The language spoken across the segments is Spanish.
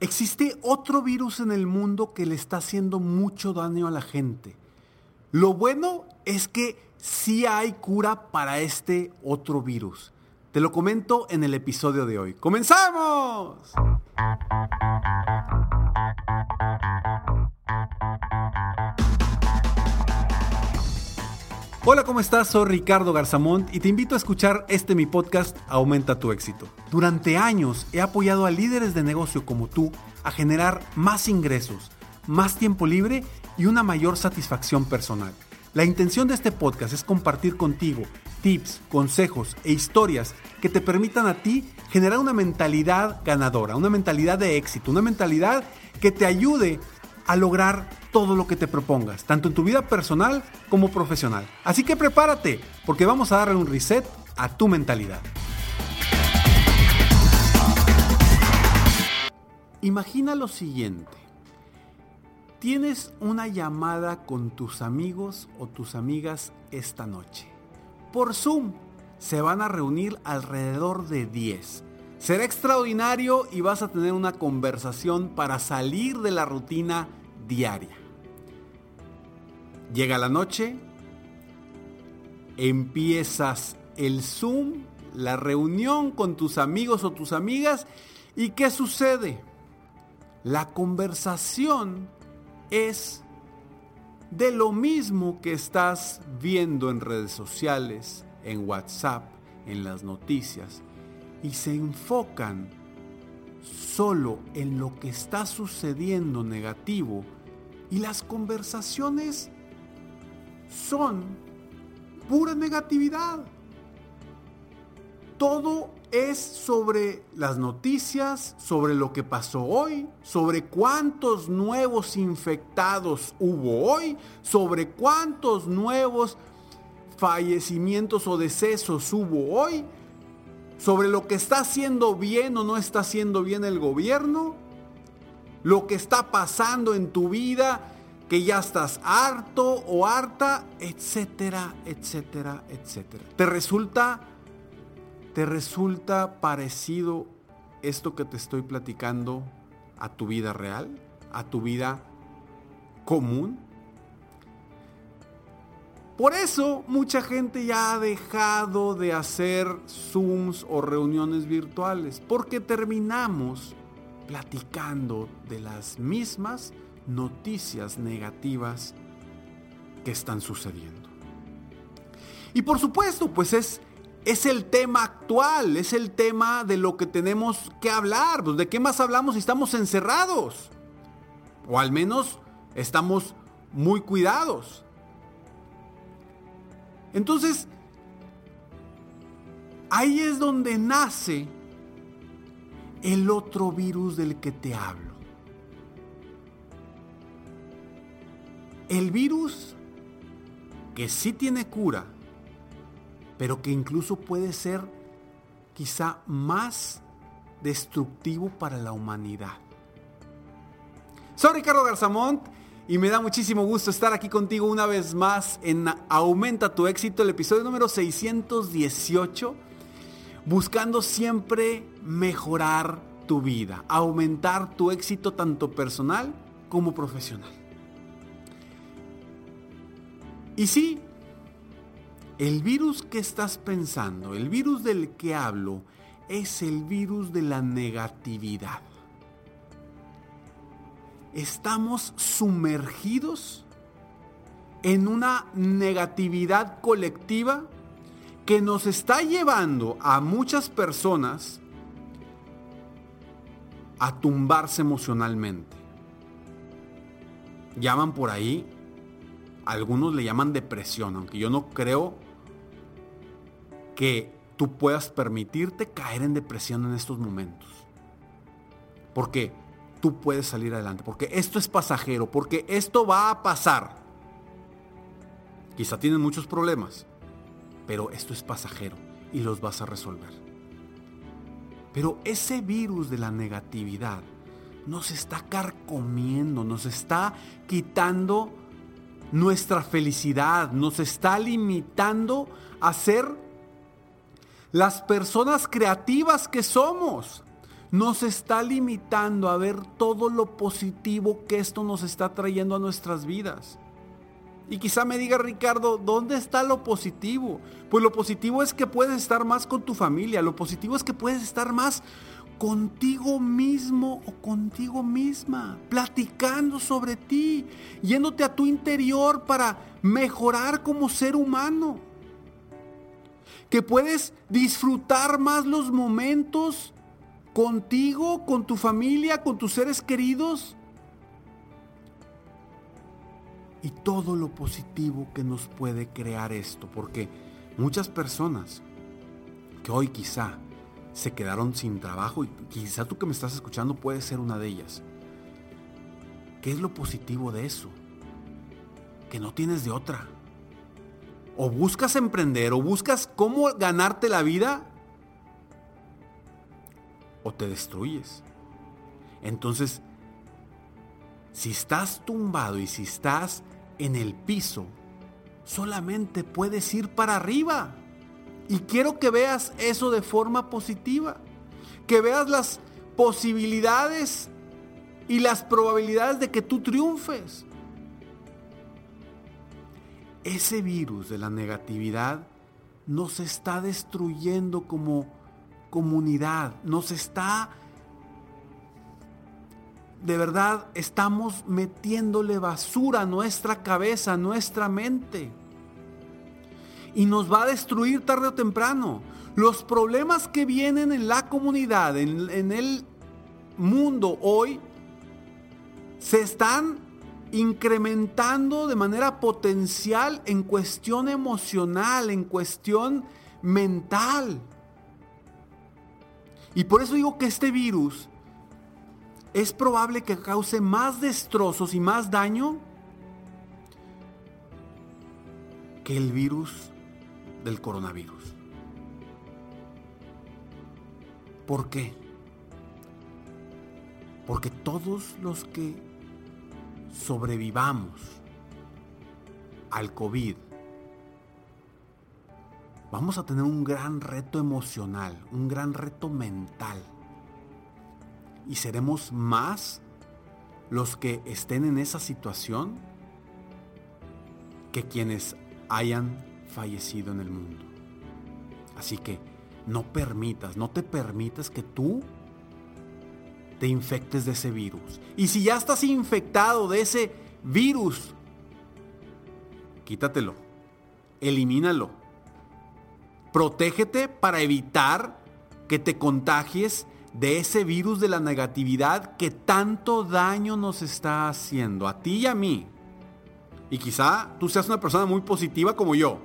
Existe otro virus en el mundo que le está haciendo mucho daño a la gente. Lo bueno es que sí hay cura para este otro virus. Te lo comento en el episodio de hoy. ¡Comenzamos! Hola, ¿cómo estás? Soy Ricardo Garzamont y te invito a escuchar este mi podcast Aumenta tu éxito. Durante años he apoyado a líderes de negocio como tú a generar más ingresos, más tiempo libre y una mayor satisfacción personal. La intención de este podcast es compartir contigo tips, consejos e historias que te permitan a ti generar una mentalidad ganadora, una mentalidad de éxito, una mentalidad que te ayude a lograr todo lo que te propongas, tanto en tu vida personal como profesional. Así que prepárate, porque vamos a darle un reset a tu mentalidad. Imagina lo siguiente. Tienes una llamada con tus amigos o tus amigas esta noche. Por Zoom se van a reunir alrededor de 10. Será extraordinario y vas a tener una conversación para salir de la rutina diaria. Llega la noche, empiezas el Zoom, la reunión con tus amigos o tus amigas y ¿qué sucede? La conversación es de lo mismo que estás viendo en redes sociales, en WhatsApp, en las noticias, y se enfocan solo en lo que está sucediendo negativo y las conversaciones son pura negatividad. Todo es sobre las noticias, sobre lo que pasó hoy, sobre cuántos nuevos infectados hubo hoy, sobre cuántos nuevos fallecimientos o decesos hubo hoy, sobre lo que está haciendo bien o no está haciendo bien el gobierno, lo que está pasando en tu vida, que ya estás harto o harta, etcétera, etcétera, etcétera. ¿Te resulta te resulta parecido esto que te estoy platicando a tu vida real, a tu vida común? Por eso mucha gente ya ha dejado de hacer Zooms o reuniones virtuales, porque terminamos platicando de las mismas noticias negativas que están sucediendo. Y por supuesto, pues es, es el tema actual, es el tema de lo que tenemos que hablar. Pues, ¿De qué más hablamos si estamos encerrados? O al menos estamos muy cuidados. Entonces, ahí es donde nace el otro virus del que te hablo. El virus que sí tiene cura, pero que incluso puede ser quizá más destructivo para la humanidad. Soy Ricardo Garzamont y me da muchísimo gusto estar aquí contigo una vez más en Aumenta tu éxito, el episodio número 618, buscando siempre mejorar tu vida, aumentar tu éxito tanto personal como profesional. Y sí, el virus que estás pensando, el virus del que hablo, es el virus de la negatividad. Estamos sumergidos en una negatividad colectiva que nos está llevando a muchas personas a tumbarse emocionalmente. Llaman por ahí, algunos le llaman depresión, aunque yo no creo que tú puedas permitirte caer en depresión en estos momentos. Porque tú puedes salir adelante, porque esto es pasajero, porque esto va a pasar. Quizá tienen muchos problemas, pero esto es pasajero y los vas a resolver. Pero ese virus de la negatividad nos está carcomiendo, nos está quitando nuestra felicidad, nos está limitando a ser las personas creativas que somos. Nos está limitando a ver todo lo positivo que esto nos está trayendo a nuestras vidas. Y quizá me diga Ricardo, ¿dónde está lo positivo? Pues lo positivo es que puedes estar más con tu familia, lo positivo es que puedes estar más contigo mismo o contigo misma, platicando sobre ti, yéndote a tu interior para mejorar como ser humano. Que puedes disfrutar más los momentos contigo, con tu familia, con tus seres queridos y todo lo positivo que nos puede crear esto, porque muchas personas que hoy quizá se quedaron sin trabajo y quizá tú que me estás escuchando puedes ser una de ellas. ¿Qué es lo positivo de eso? Que no tienes de otra. O buscas emprender o buscas cómo ganarte la vida o te destruyes. Entonces, si estás tumbado y si estás en el piso, solamente puedes ir para arriba. Y quiero que veas eso de forma positiva. Que veas las posibilidades y las probabilidades de que tú triunfes. Ese virus de la negatividad nos está destruyendo como comunidad, nos está de verdad estamos metiéndole basura a nuestra cabeza, a nuestra mente. Y nos va a destruir tarde o temprano. Los problemas que vienen en la comunidad, en, en el mundo hoy, se están incrementando de manera potencial en cuestión emocional, en cuestión mental. Y por eso digo que este virus es probable que cause más destrozos y más daño que el virus del coronavirus. ¿Por qué? Porque todos los que sobrevivamos al COVID, vamos a tener un gran reto emocional, un gran reto mental y seremos más los que estén en esa situación que quienes hayan fallecido en el mundo. Así que no permitas, no te permitas que tú te infectes de ese virus. Y si ya estás infectado de ese virus, quítatelo, elimínalo. Protégete para evitar que te contagies de ese virus de la negatividad que tanto daño nos está haciendo, a ti y a mí. Y quizá tú seas una persona muy positiva como yo.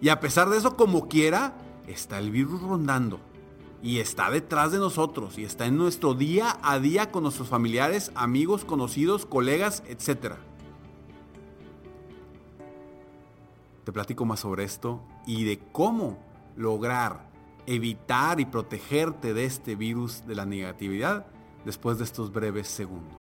Y a pesar de eso, como quiera, está el virus rondando. Y está detrás de nosotros. Y está en nuestro día a día con nuestros familiares, amigos, conocidos, colegas, etc. Te platico más sobre esto y de cómo lograr evitar y protegerte de este virus de la negatividad después de estos breves segundos.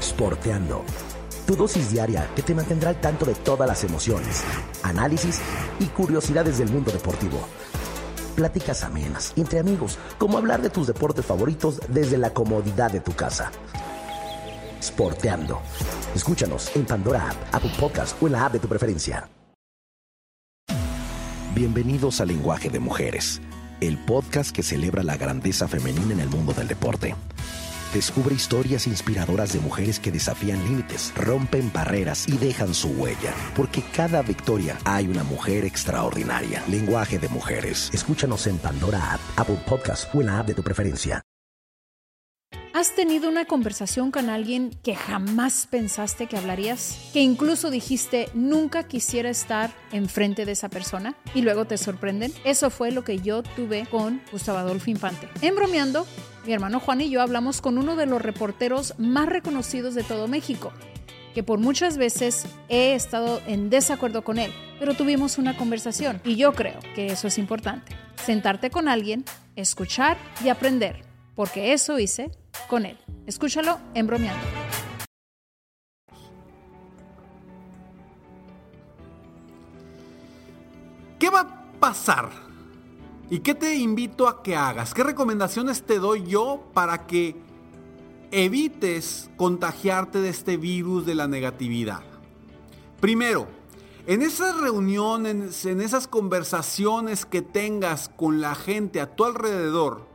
Sporteando. Tu dosis diaria que te mantendrá al tanto de todas las emociones, análisis y curiosidades del mundo deportivo. Pláticas amenas, entre amigos, como hablar de tus deportes favoritos desde la comodidad de tu casa. Sporteando. Escúchanos en Pandora App, Apple Podcast o en la app de tu preferencia. Bienvenidos a Lenguaje de Mujeres, el podcast que celebra la grandeza femenina en el mundo del deporte. Descubre historias inspiradoras de mujeres que desafían límites, rompen barreras y dejan su huella. Porque cada victoria hay una mujer extraordinaria. Lenguaje de mujeres. Escúchanos en Pandora App, Apple Podcast o en la app de tu preferencia. ¿Has tenido una conversación con alguien que jamás pensaste que hablarías? Que incluso dijiste nunca quisiera estar enfrente de esa persona y luego te sorprenden. Eso fue lo que yo tuve con Gustavo Adolfo Infante. En bromeando, mi hermano Juan y yo hablamos con uno de los reporteros más reconocidos de todo México, que por muchas veces he estado en desacuerdo con él, pero tuvimos una conversación y yo creo que eso es importante. Sentarte con alguien, escuchar y aprender, porque eso hice con él. Escúchalo en bromeando. ¿Qué va a pasar? ¿Y qué te invito a que hagas? ¿Qué recomendaciones te doy yo para que evites contagiarte de este virus de la negatividad? Primero, en esas reuniones, en esas conversaciones que tengas con la gente a tu alrededor,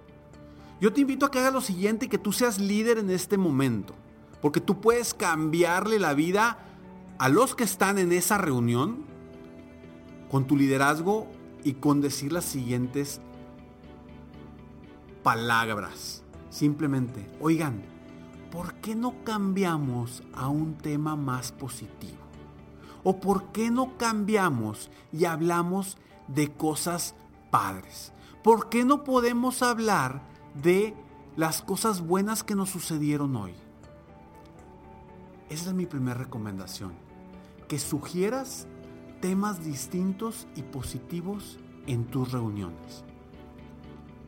yo te invito a que hagas lo siguiente que tú seas líder en este momento. Porque tú puedes cambiarle la vida a los que están en esa reunión con tu liderazgo y con decir las siguientes palabras. Simplemente, oigan, ¿por qué no cambiamos a un tema más positivo? ¿O por qué no cambiamos y hablamos de cosas padres? ¿Por qué no podemos hablar de las cosas buenas que nos sucedieron hoy. Esa es mi primera recomendación. Que sugieras temas distintos y positivos en tus reuniones.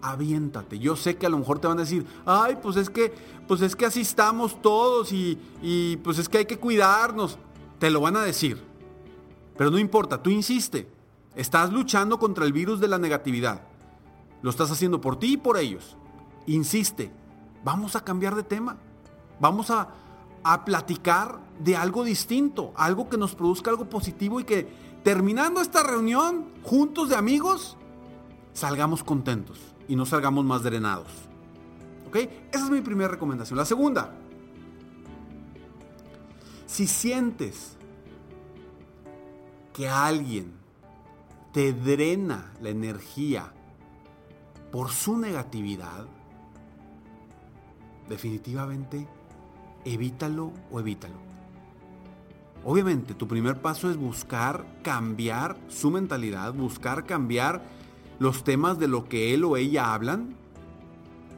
Aviéntate. Yo sé que a lo mejor te van a decir, ay, pues es que, pues es que así estamos todos y, y pues es que hay que cuidarnos. Te lo van a decir. Pero no importa, tú insiste. Estás luchando contra el virus de la negatividad. Lo estás haciendo por ti y por ellos insiste, vamos a cambiar de tema, vamos a, platicar de algo distinto, algo que nos produzca algo positivo y que terminando esta reunión, juntos de amigos, salgamos contentos y no salgamos más drenados. ¿Ok? Esa es mi primera recomendación. La segunda, si sientes que alguien te drena la energía por su negatividad, definitivamente evítalo o evítalo. Obviamente, tu primer paso es buscar cambiar su mentalidad, buscar cambiar los temas de lo que él o ella hablan.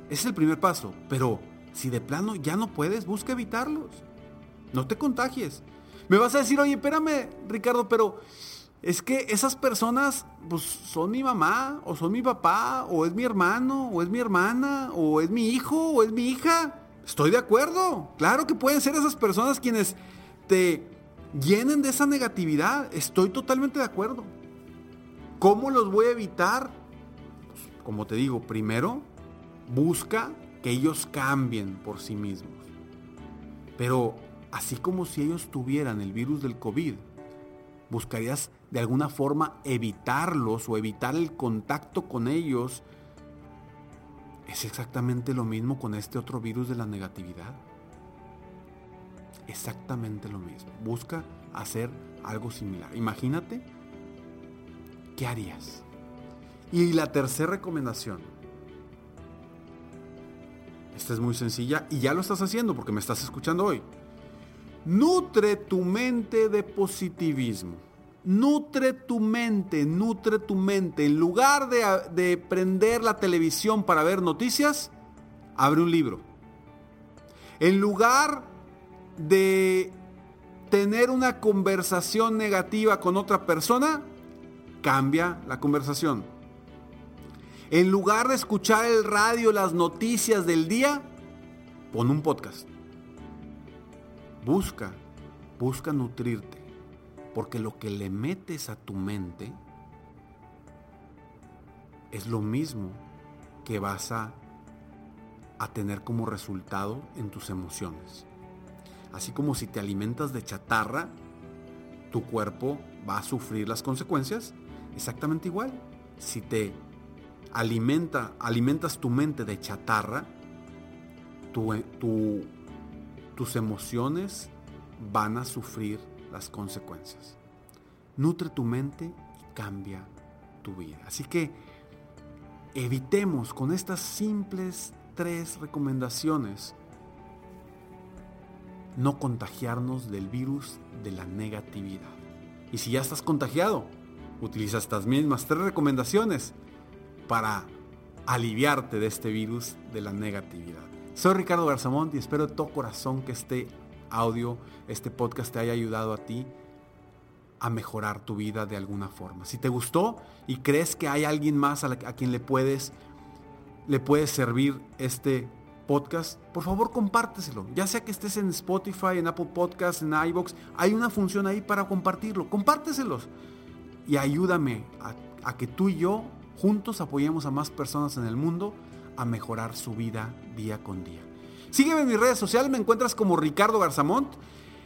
Ese es el primer paso, pero si de plano ya no puedes, busca evitarlos. No te contagies. Me vas a decir, oye, espérame, Ricardo, pero es que esas personas, pues son mi mamá, o son mi papá, o es mi hermano, o es mi hermana, o es mi hijo, o es mi hija. Estoy de acuerdo. Claro que pueden ser esas personas quienes te llenen de esa negatividad. Estoy totalmente de acuerdo. ¿Cómo los voy a evitar? Pues, como te digo, primero, busca que ellos cambien por sí mismos. Pero así como si ellos tuvieran el virus del COVID, buscarías de alguna forma evitarlos o evitar el contacto con ellos, es exactamente lo mismo con este otro virus de la negatividad. Exactamente lo mismo. Busca hacer algo similar. Imagínate, ¿qué harías? Y la tercera recomendación Esta es muy sencilla y ya lo estás haciendo porque me estás escuchando hoy. Nutre tu mente de positivismo. Nutre tu mente, nutre tu mente. En lugar de, de prender la televisión para ver noticias, abre un libro. En lugar de tener una conversación negativa con otra persona, cambia la conversación. En lugar de escuchar el radio, las noticias del día, pon un podcast. Busca, busca nutrirte, porque lo que le metes a tu mente es lo mismo que vas a, a tener como resultado en tus emociones. Así como si te alimentas de chatarra, tu cuerpo va a sufrir las consecuencias. Exactamente igual. Si te alimenta, alimentas tu mente de chatarra, tus emociones van a sufrir las consecuencias. Nutre tu mente y cambia tu vida. Así que evitemos con estas simples tres recomendaciones no contagiarnos del virus de la negatividad. Y si ya estás contagiado, utiliza estas mismas tres recomendaciones para aliviarte de este virus de la negatividad. Soy Ricardo Garzamont y espero de todo corazón que este audio, este podcast te haya ayudado a ti a mejorar tu vida de alguna forma. Si te gustó y crees que hay alguien más a, quien le puedes, le puedes servir este podcast, por favor compárteselo. Ya sea que estés en Spotify, en Apple Podcasts, en iBox, hay una función ahí para compartirlo. Compárteselos y ayúdame a, a que tú y yo juntos apoyemos a más personas en el mundo a mejorar su vida día con día. Sígueme en mis redes sociales, me encuentras como Ricardo Garzamont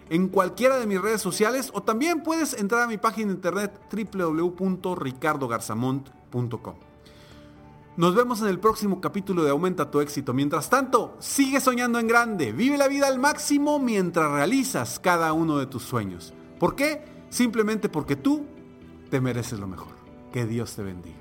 en cualquiera de mis redes sociales o también puedes entrar a mi página de internet www.ricardogarzamont.com. Nos vemos en el próximo capítulo de Aumenta tu éxito. Mientras tanto, sigue soñando en grande, vive la vida al máximo mientras realizas cada uno de tus sueños. ¿Por qué? Simplemente porque tú te mereces lo mejor. Que Dios te bendiga.